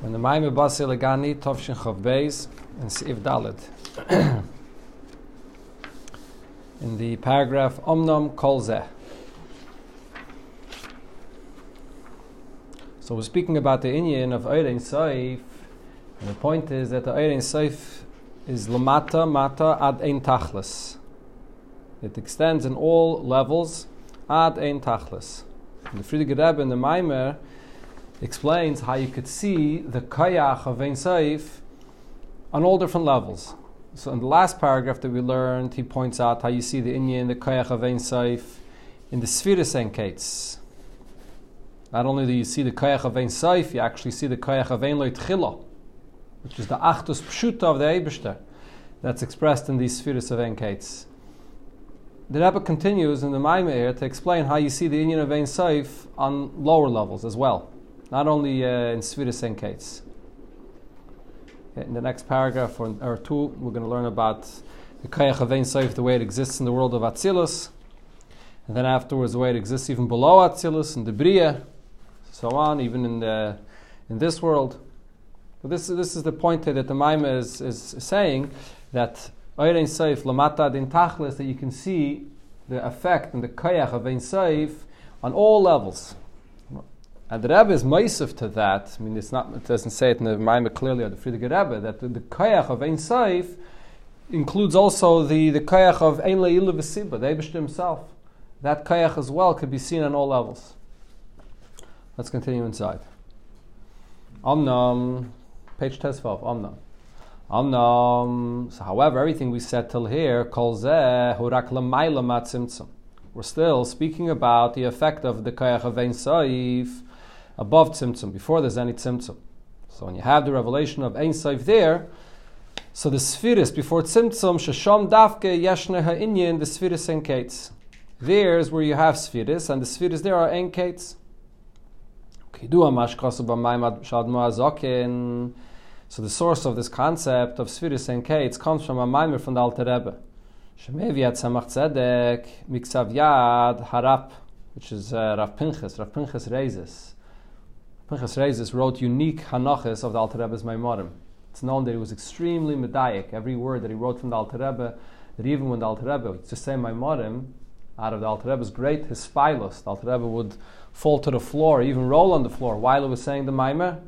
When the Maimah Basi Legani Tovshin Chav Beis and Siv Dalet. In the paragraph Omnom Kol Zeh. So we're speaking about the Inyan of Eirin Saif, and the point is that the Eirin Saif is Lamata Mata Ad Ein Tachlis. It extends in all levels Ad Ein Tachlis. And the Frierdiker Rebbe in the Maimer explains how you could see the Kayach of Ein Saif on all different levels. So in the last paragraph that we learned, he points out how you see the Inyan, the Kayach of Ein Saif in the Spheris Enkates. Not only do you see the Kayach of Ein Saif, you actually see the Kayach of Ein Loit which is the Achtus Pshuta of the Eibishter that's expressed in these Spheris of Enkates. The Rebbe continues in the Maimir to explain how you see the Inyan of Ein Saif on lower levels as well, not only uh, in Spheris Enkates. In the next paragraph or, or two, we're going to learn about the Kayach of Ein the way it exists in the world of Atzilus, and then afterwards the way it exists even below Atzilus, in the Bria, so on, even in the in this world. But this this is the point that the Maimah is, is saying that Ein Saif Lamata Din Tachlis that you can see the effect and the Kayach of Ein on all levels. And the Rebbe is maisiv to that. I mean, it's not, it doesn't say it in the Maimah clearly or the Frierdiker Rebbe, that the, the Kayach of Ein Saif includes also the, the Kayach of Ein Le'ilu V'Siba, the Eibishter himself. That Kayach as well could be seen on all levels. Let's continue inside. Omnam, page 12, Omnam. Omnam, so however, everything we said till here, Kol Zeh, Hurak L'mayla Matzimtzum. We're still speaking about the effect of the Kayach of Ein Saif above Tzimtzum, before there's any Tzimtzum. So when you have the revelation of Ein Saif there, so the Spheris before Tzimtzum, Shasham Dafke Yeshne Ha'inyin, the Spheris Enkates. There's where you have Spheris, and the Spheris there are Enkates. So the source of this concept of Spheris Enkates comes from a Maimer from the Alter Rebbe. Shemevi at Tzemach Tzedek, Yad, Harap, which is uh, Rav Pinchas. Rav Pinchas Reizes. Pinchas Reizes wrote unique Hanochas of the Alter Rebbe's Maimorim. It's known that he was extremely medaic. Every word that he wrote from the Alter Rebbe, that even when the Alter Rebbe would just say Maimorim, out of the Alter Rebbe's great hispilus, the Alter Rebbe would fall to the floor, even roll on the floor while he was saying the Maimer.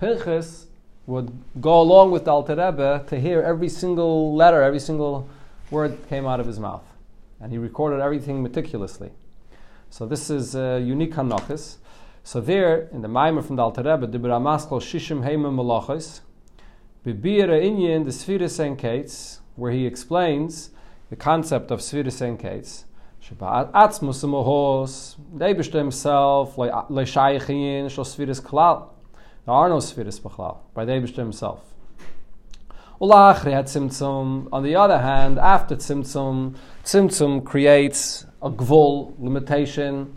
Pinchas would go along with the Alter Rebbe to hear every single letter, every single word came out of his mouth. And he recorded everything meticulously. So this is unique Hanachis. So there, in the Maimer from the Alter Rebbe, the B'ramaskal Shishim Heimim Malachis, Bibira Inyan, the Spheris Enkates, where he explains the concept of Spheris Enkates. Shabbat Atzmus Mohos, they himself, Leishayichin, Shal Spheris Klal. There are no Spheris B'chlal, by the himself. Ulachri had Tzimtzum. On the other hand, after Tzimtzum, Tzimtzum creates a gvul, limitation,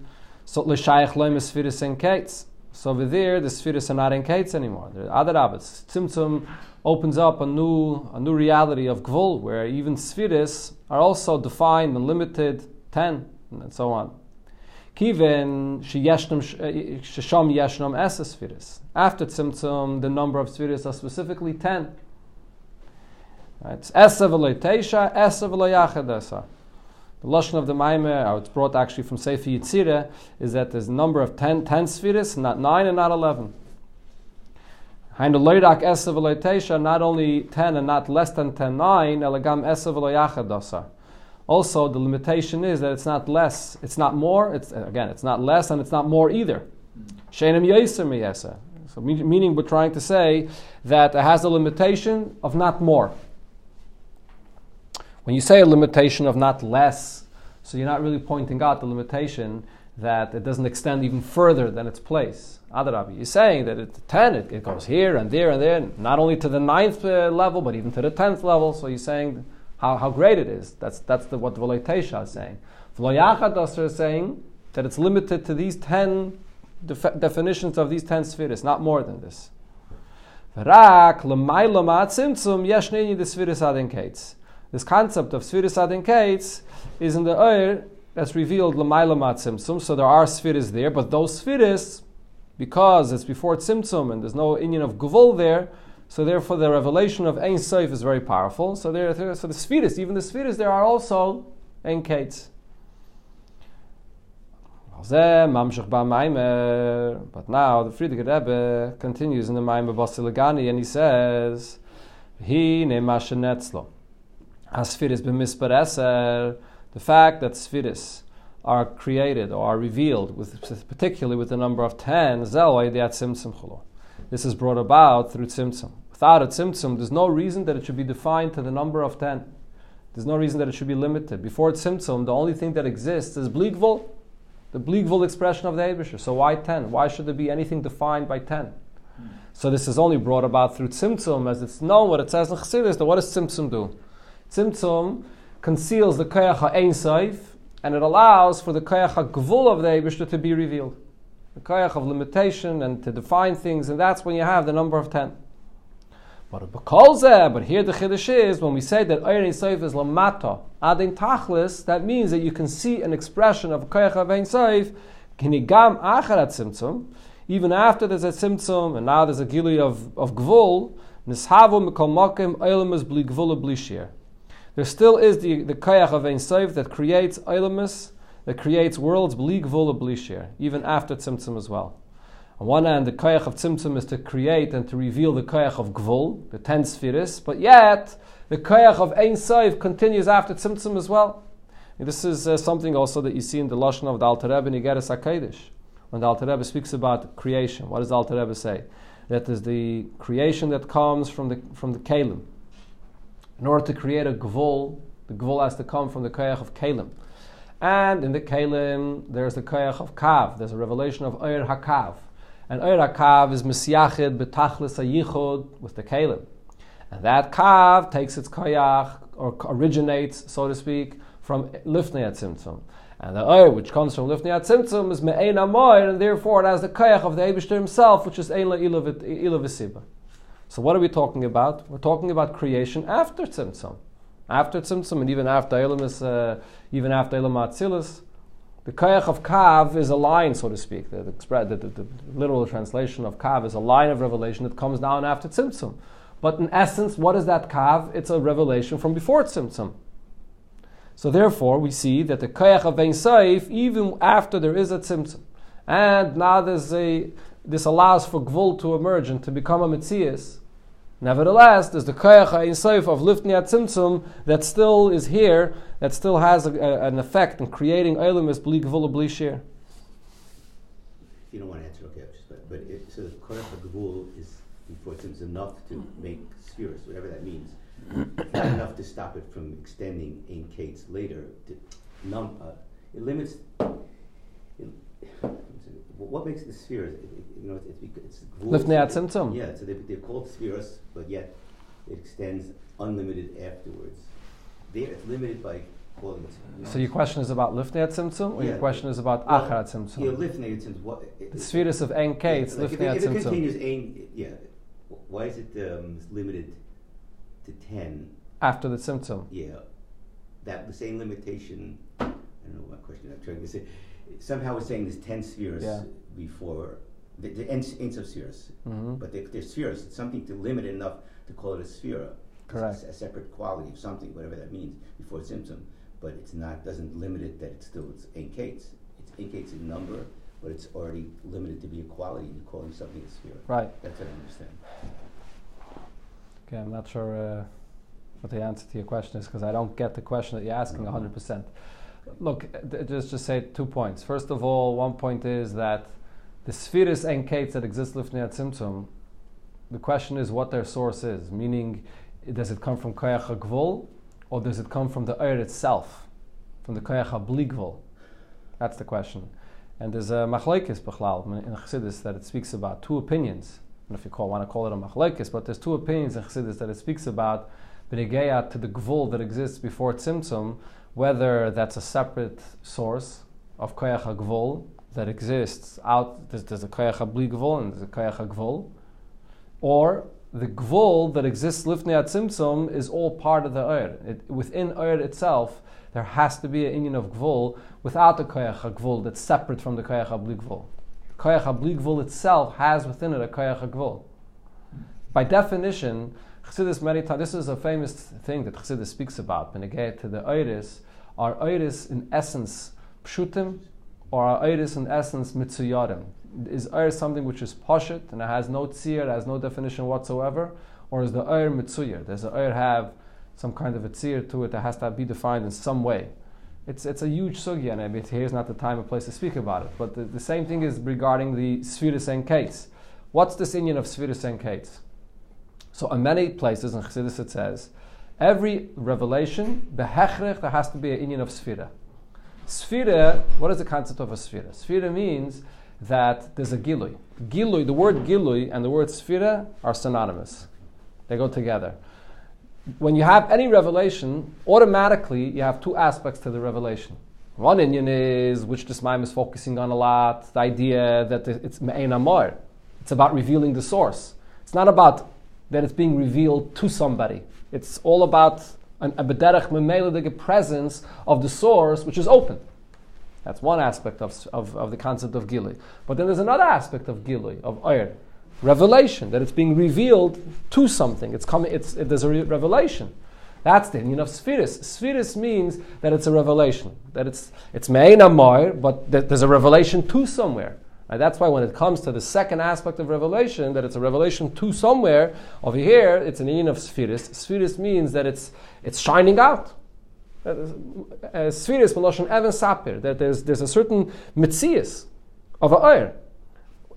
so l'shayach loim spheres and kates. So over there, the spheres are not in kates anymore. There are other rabbits. Tzimtzum opens up a new, a new reality of gvul, where even spheres are also defined and limited, ten, and so on. Kiven shesham yeshnam eh, esa spheres. After Tzimtzum, the number of spheres are specifically ten. It's Esav Teisha, Esav Yachadasa. The Lashon of the Maimer, how it's brought actually from Sefer Yitzira, is that there's a number of 10, 10 spheres, not 9 and not 11. Hainu Leidak Esav Teisha, not only 10 and not less than 10, 9, Elegam Esav Yachadasa. Also, the limitation is that it's not less, it's not more, it's, again, it's not less and it's not more either. So, meaning we're trying to say that it has a limitation of not more. When you say a limitation of not less, so you're not really pointing out the limitation that it doesn't extend even further than its place. Adarabi, you're saying that at 10, it, it, goes here and there and there, not only to the ninth uh, level, but even to the tenth level. So you're saying how, how great it is. That's, that's the, what Voloitesha is saying. Vloyachadasra is saying that it's limited to these 10 def- definitions of these 10 spheres, not more than this. Rak, l'mayla ma'atzimtzum, yesh the spheres adin this concept of Sfiris Adin Kates is in the Eir that's revealed Lamaila Matzimtzum. So there are Sfiris there, but those Sfiris, because it's before Tzimtzum and there's no Inyan of Gvul there, so therefore the revelation of Ein Sof is very powerful. So there, so the Spheres, even the Spheres, there are also Ein Kates. But now the Frierdiker Rebbe continues in the Maimer Basiligani and he says, He ne mashenetzlo. Asfiris b'mispareser, uh, the fact that spheres are created or are revealed, with, particularly with the number of 10, this is brought about through tzimtzum. Without a tzimtzum, there's no reason that it should be defined to the number of 10. There's no reason that it should be limited. Before tzimtzum, the only thing that exists is bligvul, the bligvul expression of the Abisher. So why 10? Why should there be anything defined by 10? Hmm. So this is only brought about through tzimtzum, as it's known what it says in Chassidus. That what does tzimtzum do? Tzimtzum conceals the koyach ha'ein saif, and it allows for the koyach ha'gvul of the Abishter to be revealed. The koyach of limitation and to define things, and that's when you have the number of ten. But but here the chiddush is when we say that Ein Saif is lamata adin tachlis, that means that you can see an expression of koyach Ein Saif kinigam acharat tzimtzum, even after there's a tzimtzum and now there's a gili of of gvul nishavu mikol eilamus bli gvula bli shir there still is the, the kayach of Ein Sof that creates Eilamus, that creates worlds, bli gvul blishir, even after Tzimtzum as well. On one hand, the kayach of Tzimtzum is to create and to reveal the kayach of Gvul, the ten spheres, but yet the kayach of Ein Sof continues after Tzimtzum as well. And this is uh, something also that you see in the Lashon of the Alter Rebbe in Igeres HaKadosh. When the Alter Rebbe speaks about creation, what does the Alter Rebbe say? That is the creation that comes from the, from the Kalim in order to create a gvul, the gvul has to come from the koyach of kalim. And in the kalim, there's the koyach of kav. There's a revelation of oyer hakav. And oyer hakav is misyachid betachlis hayichud with the kalim. And that kav takes its koyach, or originates, so to speak, from lifnei tzimtzum. And the oyer, which comes from lifnei tzimtzum, is me'ein amoyer, and therefore it has the koyach of the Eibishter himself, which is ein la'ila so what are we talking about? We're talking about creation after Tzimtzum. After Tzimtzum and even after Elam is, uh, even after Elam Atzilus, the Kayach of Kav is a line, so to speak. The, the, the, the, literal translation of Kav is a line of revelation that comes down after Tzimtzum. But in essence, what is that Kav? It's a revelation from before Tzimtzum. So therefore, we see that the Kayach of Ein Saif, even after there is a Tzimtzum, and now there's a, this allows for Gvul to emerge and to become a Metzias, Nevertheless, there's the koyach ein soif of at tzimtzum that still is here, that still has a, a, an effect in creating oilim as bli gvul. You don't want to answer, okay, but, but it, so the koyach gvul is tzimtzum enough to make spheres, whatever that means. not enough to stop it from extending in Kate's later. To num, uh, it limits. What makes the spheres? It, it, you know, it's, it's, it's Yeah, so they, they're called spheres, but yet it extends unlimited afterwards. There, it's limited by calling it. You know, so your question is about lifnei tzimtzum, or yeah, your question is about well, acharat tzimtzum? Yeah, lifnei tzimtzum. What? It, the spheres of NK, k, it's like lifnei. If it continues yeah. Why is it um, limited to ten? After the tzimtzum. Yeah, that the same limitation. I don't know what question I'm trying to say somehow we're saying there's 10 spheres yeah. before the, the ends, ends of spheres, mm-hmm. but they, they're spheres. It's something to limit enough to call it a sphere. Correct. A, separate quality of something, whatever that means, before tzimtzum. But it's not doesn't limit it that it's still it's incates. It's incates in number, but it's already limited to be a quality. You're calling something a sphere. Right. That's what I understand. Okay, I'm not sure uh, what the answer to your question is because I don't get the question that you're asking mm-hmm. 100%. Look, just just say two points. First of all, one point is that the spheres and kates that exist lifnei tzimtzum, the question is what their source is. Meaning, does it come from koyach gvul, or does it come from the eir itself, from the koyach bligvul? That's the question. And there's a machlekes bechlal in Chassidus that it speaks about two opinions. I don't know if you call, want to call it a machlekes, but there's two opinions in Chassidus that it speaks about b'negeya to the gvul that exists before tzimtzum whether that's a separate source of koyach hagvol that exists out, there's, there's a koyach habli gvol and there's a koyach hagvol, or the gvol that exists lifnei atzimtzum is all part of the oir. It, within oir itself, there has to be an union of gvol without the koyach hagvol that's separate from the koyach habli gvol. Koyach HaBli itself has within it a Koyach HaGvul. By definition, Chassidus times, this is a famous thing that Chassidus speaks about, when get to the Oiris, are Oiris in essence pshutim, or are Oiris in essence mitzuyarim? Is Oir something which is poshut, and it has no tzir, has no definition whatsoever, or is the Oir mitzuyar? Does the Oir have some kind of a tzir to it that has to be defined in some way? It's, it's a huge sugya, and I mean, here's not the time and place to speak about it. But the, the same thing is regarding the Sfiris and Kates. What's this Inyan of Sfiris and Kates? So, in many places in Chassidus it says, every revelation, behechrech, there has to be an Inyan of Sfira. Sfira, what is the concept of a Sfira? Sfira means that there's a Gilui. Gilui, the word Gilui and the word Sfira are synonymous, they go together when you have any revelation, automatically you have two aspects to the revelation. One Inyan is, which this mime is focusing on a lot, the idea that it's Me'en Amor. It's about revealing the source. It's not about that it's being revealed to somebody. It's all about an abederech memele, presence of the source, which is open. That's one aspect of, of, of the concept of Gili. But then there's another aspect of Gili, of Oyer, revelation, that it's being revealed to something. It's coming, it's, it, there's a re- revelation. That's the meaning of Spheris. Spheris means that it's a revelation, that it's it's Mein Amar, but there's a revelation to somewhere. And that's why when it comes to the second aspect of revelation, that it's a revelation to somewhere, over here it's an meaning of Spheris. Spheris means that it's it's shining out. Uh, Spheris, Meloshon Evan Sapir, that there's, there's a certain mitzias of a oir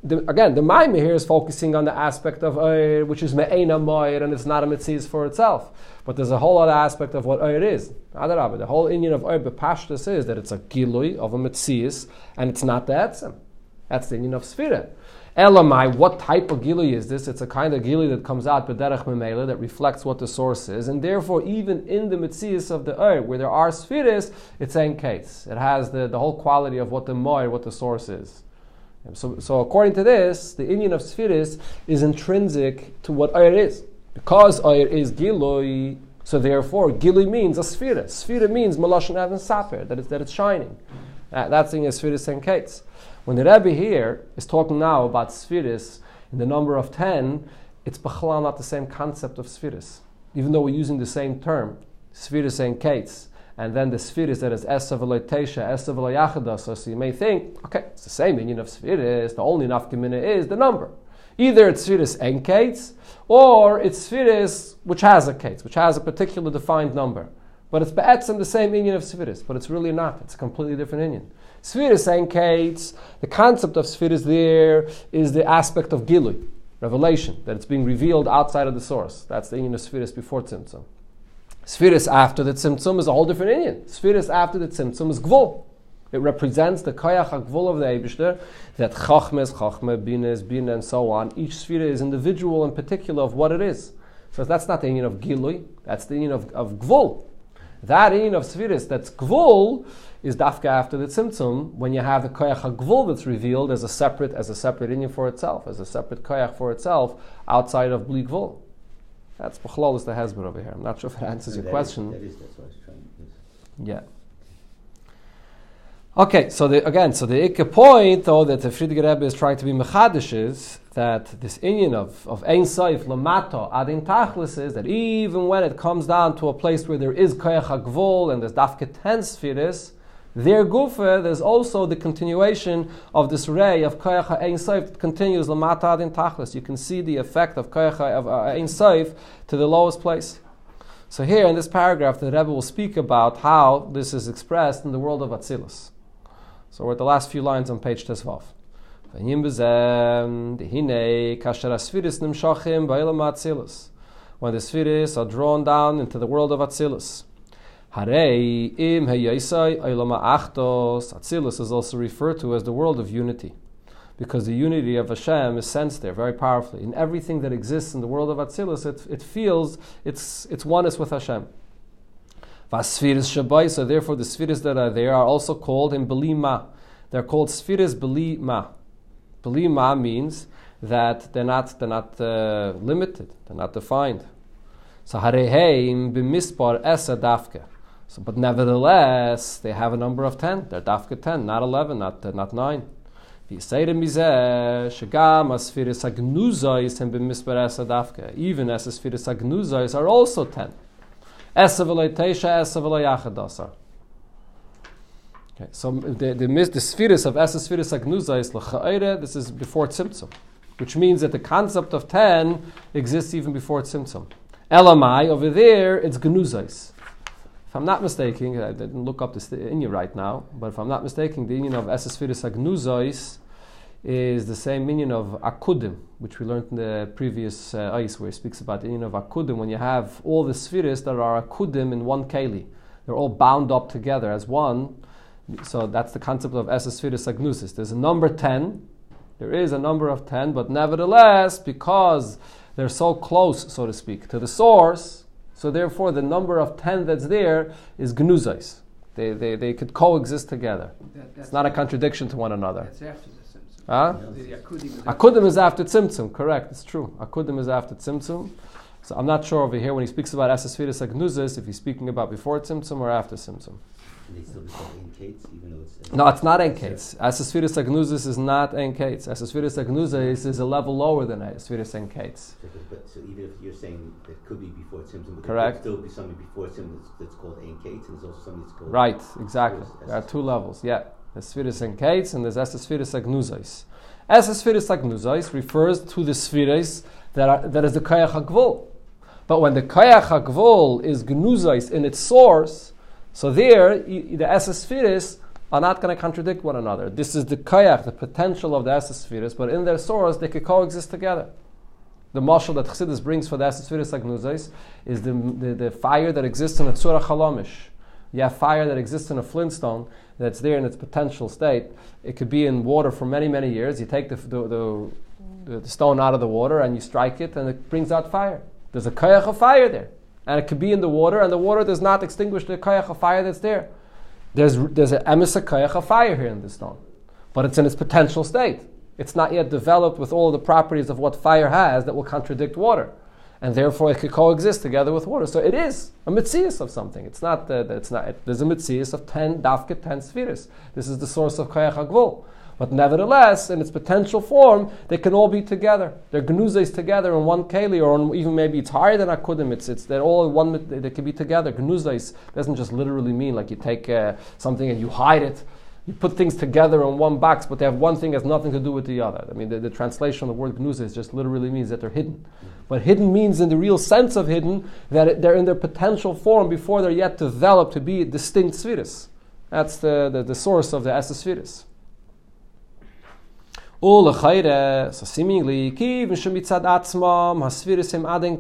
the, again, the Maimah here is focusing on the aspect of Oir, which is Me'ena Moir, and it's not a Mitzvah for itself. But there's a whole other aspect of what Oir is. The whole Inyan of Oir Bepashtas is that it's a Gilui of a Mitzvah, and it's not the. That's the union of Sphira. Elamai, what type of gili is this? It's a kind of gili that comes out b'derech memela that reflects what the source is, and therefore even in the mitzias of the earth where there are spheres, it's en case. It has the, the whole quality of what the moir, what the source is. So, so according to this, the union of Spheris is intrinsic to what Ayr is. Because Ayr is Giloi, so therefore Giloi means a Sphira. Sphira means Malashon Avin Saper, that it's, that it's shining. Uh, that's in Spheris and Kates. When the Rebbe here is talking now about Spheris in the number of 10, it's Bachalal not the same concept of Spheris. Even though we're using the same term, Spheris and Kates and then the spheres that is Esav Tesha, Esav Yachadas. So you may think, okay, it's the same meaning of spheres, the only nafkamina is the number. Either it's spheres enkates, or it's spheres which has a kates, which has a particular defined number. But it's be'etzim the same meaning of spheres, but it's really not. It's a completely different union. Spheres enkates, the concept of spheres there is the aspect of gilui, revelation, that it's being revealed outside of the source. That's the union of spheres before tzimtzum. Spheris after the Tzimtzum is a whole different Inyan. Spheris after the Tzimtzum is Gvul. It represents the Koyach HaGvul of the Eibishter, that Chachme is Chachme, Bina and so on. Each sphere is individual and particular of what it is. So that's not the Inyan of Gilui, that's the Inyan of, of Gvul. That Inyan of Spheris that's Gvul is Dafka after the Tzimtzum, when you have the Koyach HaGvul that's revealed as a separate, as a separate inyan for itself, as a separate Koyach for itself, outside of Bli Gvul. That's B'chlol the hasbarah over here. I'm not sure if it answers your question. Is, that is, that's what I was trying. Yeah. Okay, so the, again, so the Ikke point, though, that the Frierdiker Rebbe is trying to be mechadish is that this union of, of Ein Saif, Lamato, Adin Tachlis is that even when it comes down to a place where there is Koyach and there's Dafke Ten Spheres, their gufa, there's also the continuation of this ray of koyach ein seif that continues lamata in tachlis. You can see the effect of koyach of uh, ein seif to the lowest place. So here in this paragraph, the Rebbe will speak about how this is expressed in the world of Atzilus. So we're at the last few lines on page Tesvav. When the spheres are drawn down into the world of Atzilus. Harei im heyesai oilama achtos. Atzilus is also referred to as the world of unity, because the unity of Hashem is sensed there very powerfully. In everything that exists in the world of Atzilus, it, it feels its, its oneness with Hashem. Vasphiris shabai, so therefore the spheres that are there are also called in Belima. They're called spheres Belima. Belima means that they're not, they're not uh, limited, they're not defined. So hareheim b'mispar esa dafke. So, but nevertheless, they have a number of 10. They're dafka 10, not 11, not, uh, not 9. V'yiseira mizeh shegam asfiris agnuzais and b'misper esa dafka. Even as asfiris agnuzais are also ten. Esa v'loi teisha, esa v'loi achadasar. Okay, so the the, the spheres of esa spheres agnuza is l'cha'ire. This is before tzimtzum, which means that the concept of ten exists even before tzimtzum. Elamai over there, it's gnuzais. If I'm not mistaken, I didn't look up this inyan right now, but if I'm not mistaken, the union of esa spheres agnuzais is the same meaning of akudim, which we learned in the previous uh, ice, where it speaks about the meaning of akudim. When you have all the spheres that are akudim in one keli, they're all bound up together as one. So that's the concept of esespheres agnosis. There's a number 10. There is a number of 10, but nevertheless, because they're so close, so to speak, to the source, so therefore the number of 10 that's there is gnuzais. They, they, they could coexist together. That- It's not a contradiction to one another. That's after the Simpsons. Huh? Akudim is after Tzimtzum, correct, it's true. Akudim is after Tzimtzum. So I'm not sure over here when he speaks about esespheres agnuzis, if he's speaking about before Tzimtzum or after Tzimtzum. And they still be called Enkates, even though it's. No, it's not Enkates. Asespheres agnuzis is not Enkates. Asespheres agnuzis is a level lower than Asespheres Enkates. So, but- so even if you're saying that could be before Tzimtzum, but Correct. there could still be something before Tzimtzum that's, that's called Enkates, and there's also something that's called. Right, exactly. There are two levels, yeah. There's Spheres Enkates and there's Asespheres agnuzis. Asespheres agnuzis refers to the spheres that, are, that is the Kayach HaGvul. But when the Kayach HaGvul is gnuzis in its source, so there, the Asespheres are not going to contradict one another. This is the Kayach, the potential of the Asespheres, but in their source, they could coexist together. The marshal that Chassidus brings for the Asespheres Agnuzais is the, the, the fire that exists in a Tzura Chalomish. You have fire that exists in a flintstone that's there in its potential state. It could be in water for many, many years. You take the, the, the, the stone out of the water and you strike it and it brings out fire. There's a kayach of fire there. And it could be in the water and the water does not extinguish the kayach of fire that's there. There's, there's an emissary kayach of fire here in this stone. But it's in its potential state. It's not yet developed with all the properties of what fire has that will contradict water. And therefore it could coexist together with water. So it is a mitzias of something. It's not, uh, it's not it, there's a mitzias of 10, dafka 10 spheres. This is the source of kayach hagvul. But nevertheless, in its potential form, they can all be together. They're gnuzes together in one keli, or even maybe it's higher than akudim. It's, it's they're all one. They, they can be together. Gnuzes doesn't just literally mean like you take uh, something and you hide it. You put things together in one box, but they have one thing has nothing to do with the other. I mean, the, the translation of the word gnuzes just literally means that they're hidden. But hidden means, in the real sense of hidden, that it, they're in their potential form before they're yet developed to be distinct spheres. That's the, the, the source of the Esespheres. Ulechayre, so seemingly, kiv atzmam aden.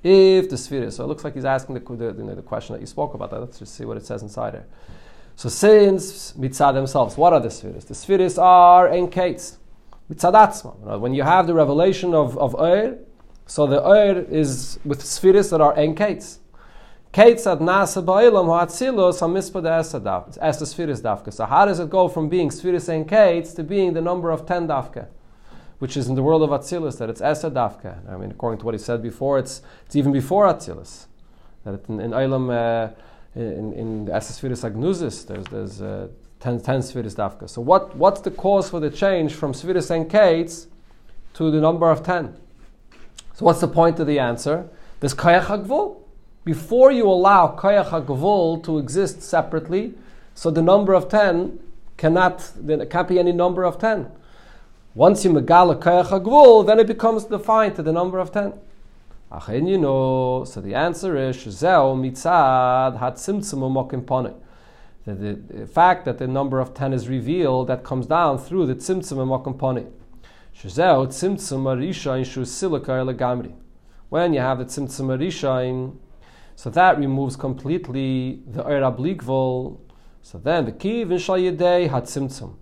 If the spheres, so it looks like he's asking the, the, you know, the question that you spoke about. That. Let's just see what it says inside there. So since mitzad themselves, what are the spheres? The spheres are en kates. Mitzad atzmam. When you have the revelation of, of Eir, so the Eir is with spheres that are en kates. Kates ad nasa ba'ilam ha'atzilos ha'mispa de esadaf. It's es the spheres dafka. So how does it go from being spheres and kates to being the number of ten dafka? Which is in the world of Atzilus, that it's Esa Dafka. I mean, according to what he said before, it's, it's even before Atzilus. That in, uh, in, in the Esa Spheres Agnuzis, there's, there's uh, 10, 10 Spheres Dafka. So what, what's the cause for the change from Spheres and Kates to the number of 10? So what's the point of the answer? There's Kayach HaGvul. Before you allow Kayach HaGvul to exist separately, so the number of 10 cannot, there can't be any number of 10. Once you megala kayach hagvul, then it becomes defined to the number of ten. Achin you know, so the answer is shezeu mitzad hat simtzum umokim pone. The, fact that the number of ten is revealed, that comes down through the tzimtzum umokim pone. Shezeu tzimtzum arishain shu silika legamri. When you have the tzimtzum arishain, so that removes completely the oir ablikvul. So then the kiv in shal yedei hat tzimtzum.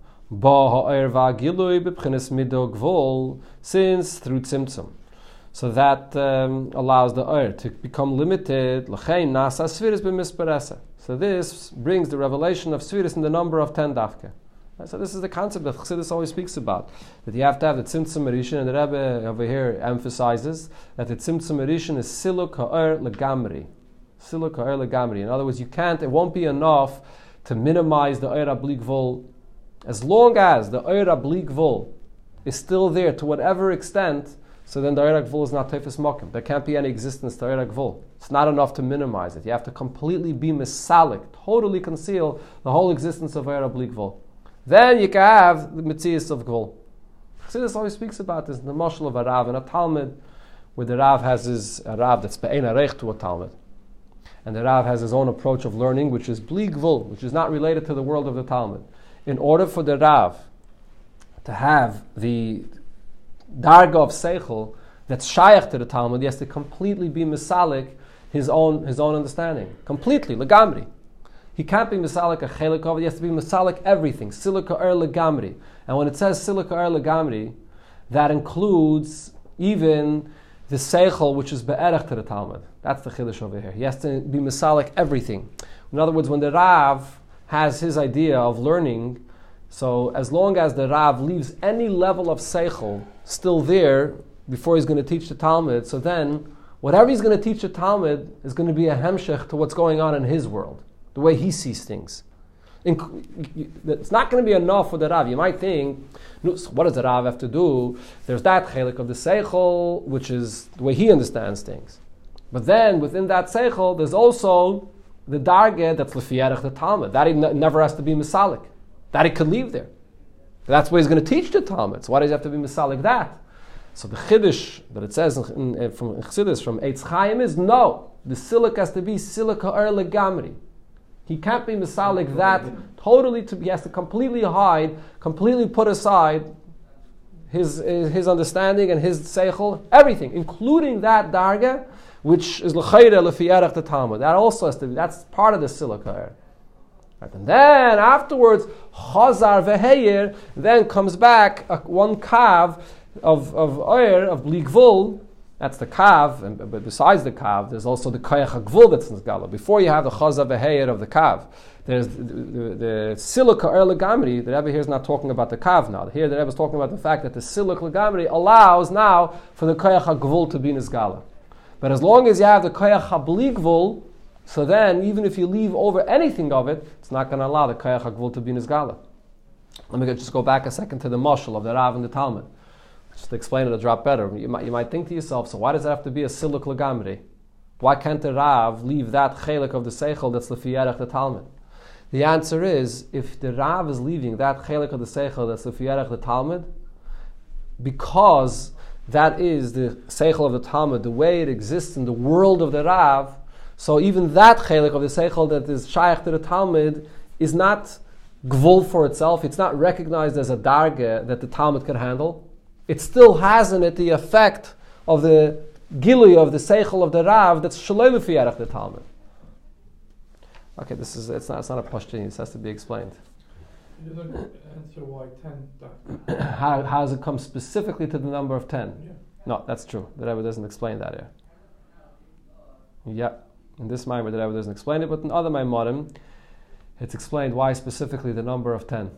Since through tzimtzum. So that um, allows the oir to become limited. So this brings the revelation of Sfiris in the number of 10 dafke. So this is the concept that Chassidus always speaks about. That you have to have the tzimtzum erishin, and the Rebbe over here emphasizes that the tzimtzum erishin is siluk ha'er legamri. Legamri. In other words, you can't, it won't be enough to minimize the oir ablikvol As long as the Eira Bli Gvul is still there to whatever extent, so then the Eira Gvul is not Tefes Mokim. There can't be any existence to Eira Gvul. It's not enough to minimize it. You have to completely be misalik, totally conceal the whole existence of Eira Bli Gvul. Then you can have the Mitzias of Gvul. Chassidus always speaks about this in the Mashal of a Rav and a Talmud, where the Rav has his a Rav that's Be'en Arech to a Talmud. And the Rav has his own approach of learning, which is Bli Gvul, which is not related to the world of the Talmud. In order for the Rav to have the darga of seichel that's shaykh to the Talmud, he has to completely be misalik his own his own understanding, completely legamri. He can't be misalik a chelik of it. He has to be misalik everything. Silika er legamri. And when it says silika er legamri, that includes even the seichel which is be'erech to the Talmud. That's the chiddush over here. He has to be misalik everything. In other words, when the Rav has his idea of learning, so as long as the Rav leaves any level of seichel still there before he's going to teach the Talmud, so then whatever he's going to teach the Talmud is going to be a hemshech to what's going on in his world, the way he sees things. It's not going to be enough for the Rav. You might think, what does the Rav have to do? There's that chelik of the Seichel, which is the way he understands things. But then within that Seichel, there's also the Darge that's Lefiyarech the Talmud. That never has to be Masalik. That he could leave there. That's what he's going to teach the Talmud. So why does he have to be Masalik that? So the Chiddush that it says in, in, from Chassidus, from Eitz Chaim is no. The silik has to be silika er legamri. He can't be misalik that totally. To, he has to completely hide, completely put aside his, his understanding and his seichel, everything, including that darga, which is l'chayre l'fiyarach the Talmud. That also has to be. That's part of the silika. Right, and then afterwards, chazar veheir then comes back a, one kav of of oir of bligvul. That's the kav, and but besides the kav, there's also the koyach hagvul that's in the gala. Before you have the chazar veheir of the kav, there's the, the, the siluk legamri. The Rebbe here is not talking about the kav now. Here the Rebbe is talking about the fact that the siluk legamri allows now for the koyach hagvul to be in his gala. But as long as you have the koyach habligvul, so then even if you leave over anything of it, it's not going to allow the koyach hagvul to be in his gala. Let me just go back a second to the mashal of the Rav and the Talmud. Just to explain it a drop better. You might, you might think to yourself, so why does it have to be a siluk legamri? Why can't the Rav leave that chelik of the seichel that's lefiyarech the Talmud? The answer is, if the Rav is leaving that chelik of the seichel that's lefiyarech the Talmud, because that is the seichel of the Talmud, the way it exists in the world of the Rav, so even that chelik of the seichel that is shaykh to the Talmud is not gvul for itself. It's not recognized as a darge that the Talmud can handle it still has in it the effect of the gilui of the seichel of the Rav that's shaloi l'fiyarech the Talmud. Okay, this is it's not it's not a question. This has to be explained. You don't answer why ten. how, how does it come specifically to the number of ten? Yeah. No, that's true. The Rebbe doesn't explain that here. Yeah, in this Maimer, the Rebbe doesn't explain it, but in other Maimorim, it's explained why specifically the number of ten.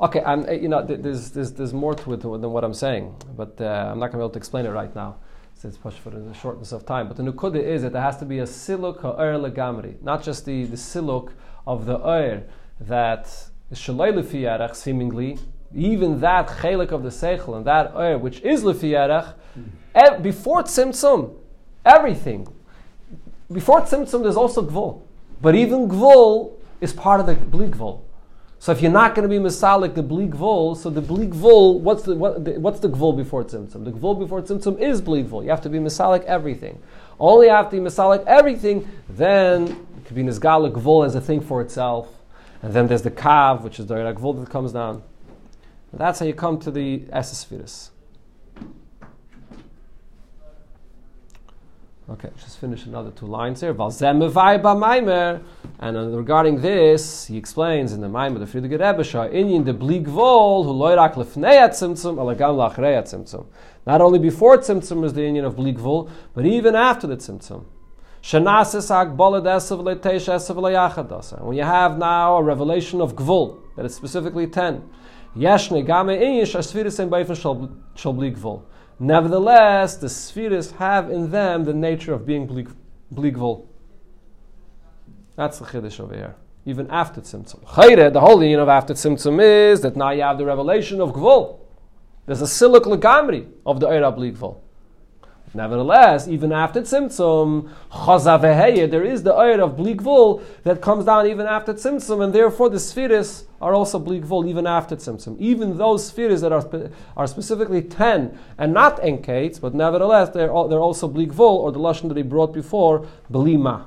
Okay, I'm, you know, there's, there's, there's more to it than what I'm saying, but uh, I'm not going to be able to explain it right now, since push for the shortness of time. But the nukuda is that there has to be a siluk ha'er legamri, not just the, the siluk of the er that is shalei lefiyarech, seemingly, even that chelik of the seichel and that er which is lefiyarech, mm. before tzimtzum, everything. Before tzimtzum, there's also gvul, but even gvul is part of the bli gvul. So if you're not going to be misalik the bleak vul, so the bleak vul, what's the, what, the, what's the gvul before tzimtzum? The gvul before tzimtzum is bleak vul. You have to be misalik everything. Only after you misalik everything, then it could be nizgala gvul as a thing for itself. And then there's the kav, which is the gvul that comes down. And that's how you come to the esesphiris. Okay, just finish another two lines here. And uh, regarding this, he explains in the Maimer, the Frierdiker Rebbe, Inyan de bligvol, who loirak tzimtzum, alagam lachrei tzimtzum. Not only before tzimtzum is the Inyan of bligvol, but even after the tzimtzum. When you have now a revelation of gvul, that is specifically 10, yeshne game inyan shasfiris en shal bligvol. Nevertheless, the spheres have in them the nature of being bligvul. That's the chiddush over here. even after Tzimtzum. Chayre, the whole union of after Tzimtzum is that now you have the revelation of Gvul. There's a silik legamri of the Eira Bli Gvul. Nevertheless, even after Tzimtzum, there is the Eir of Bli Gvul that comes down even after Tzimtzum, and therefore the Spheres are also Bli Gvul even after Tzimtzum. Even those Spheres that are, are specifically 10 and not Enkates, but nevertheless they're, they're also Bli Gvul, or the Lashon that he brought before, Blima.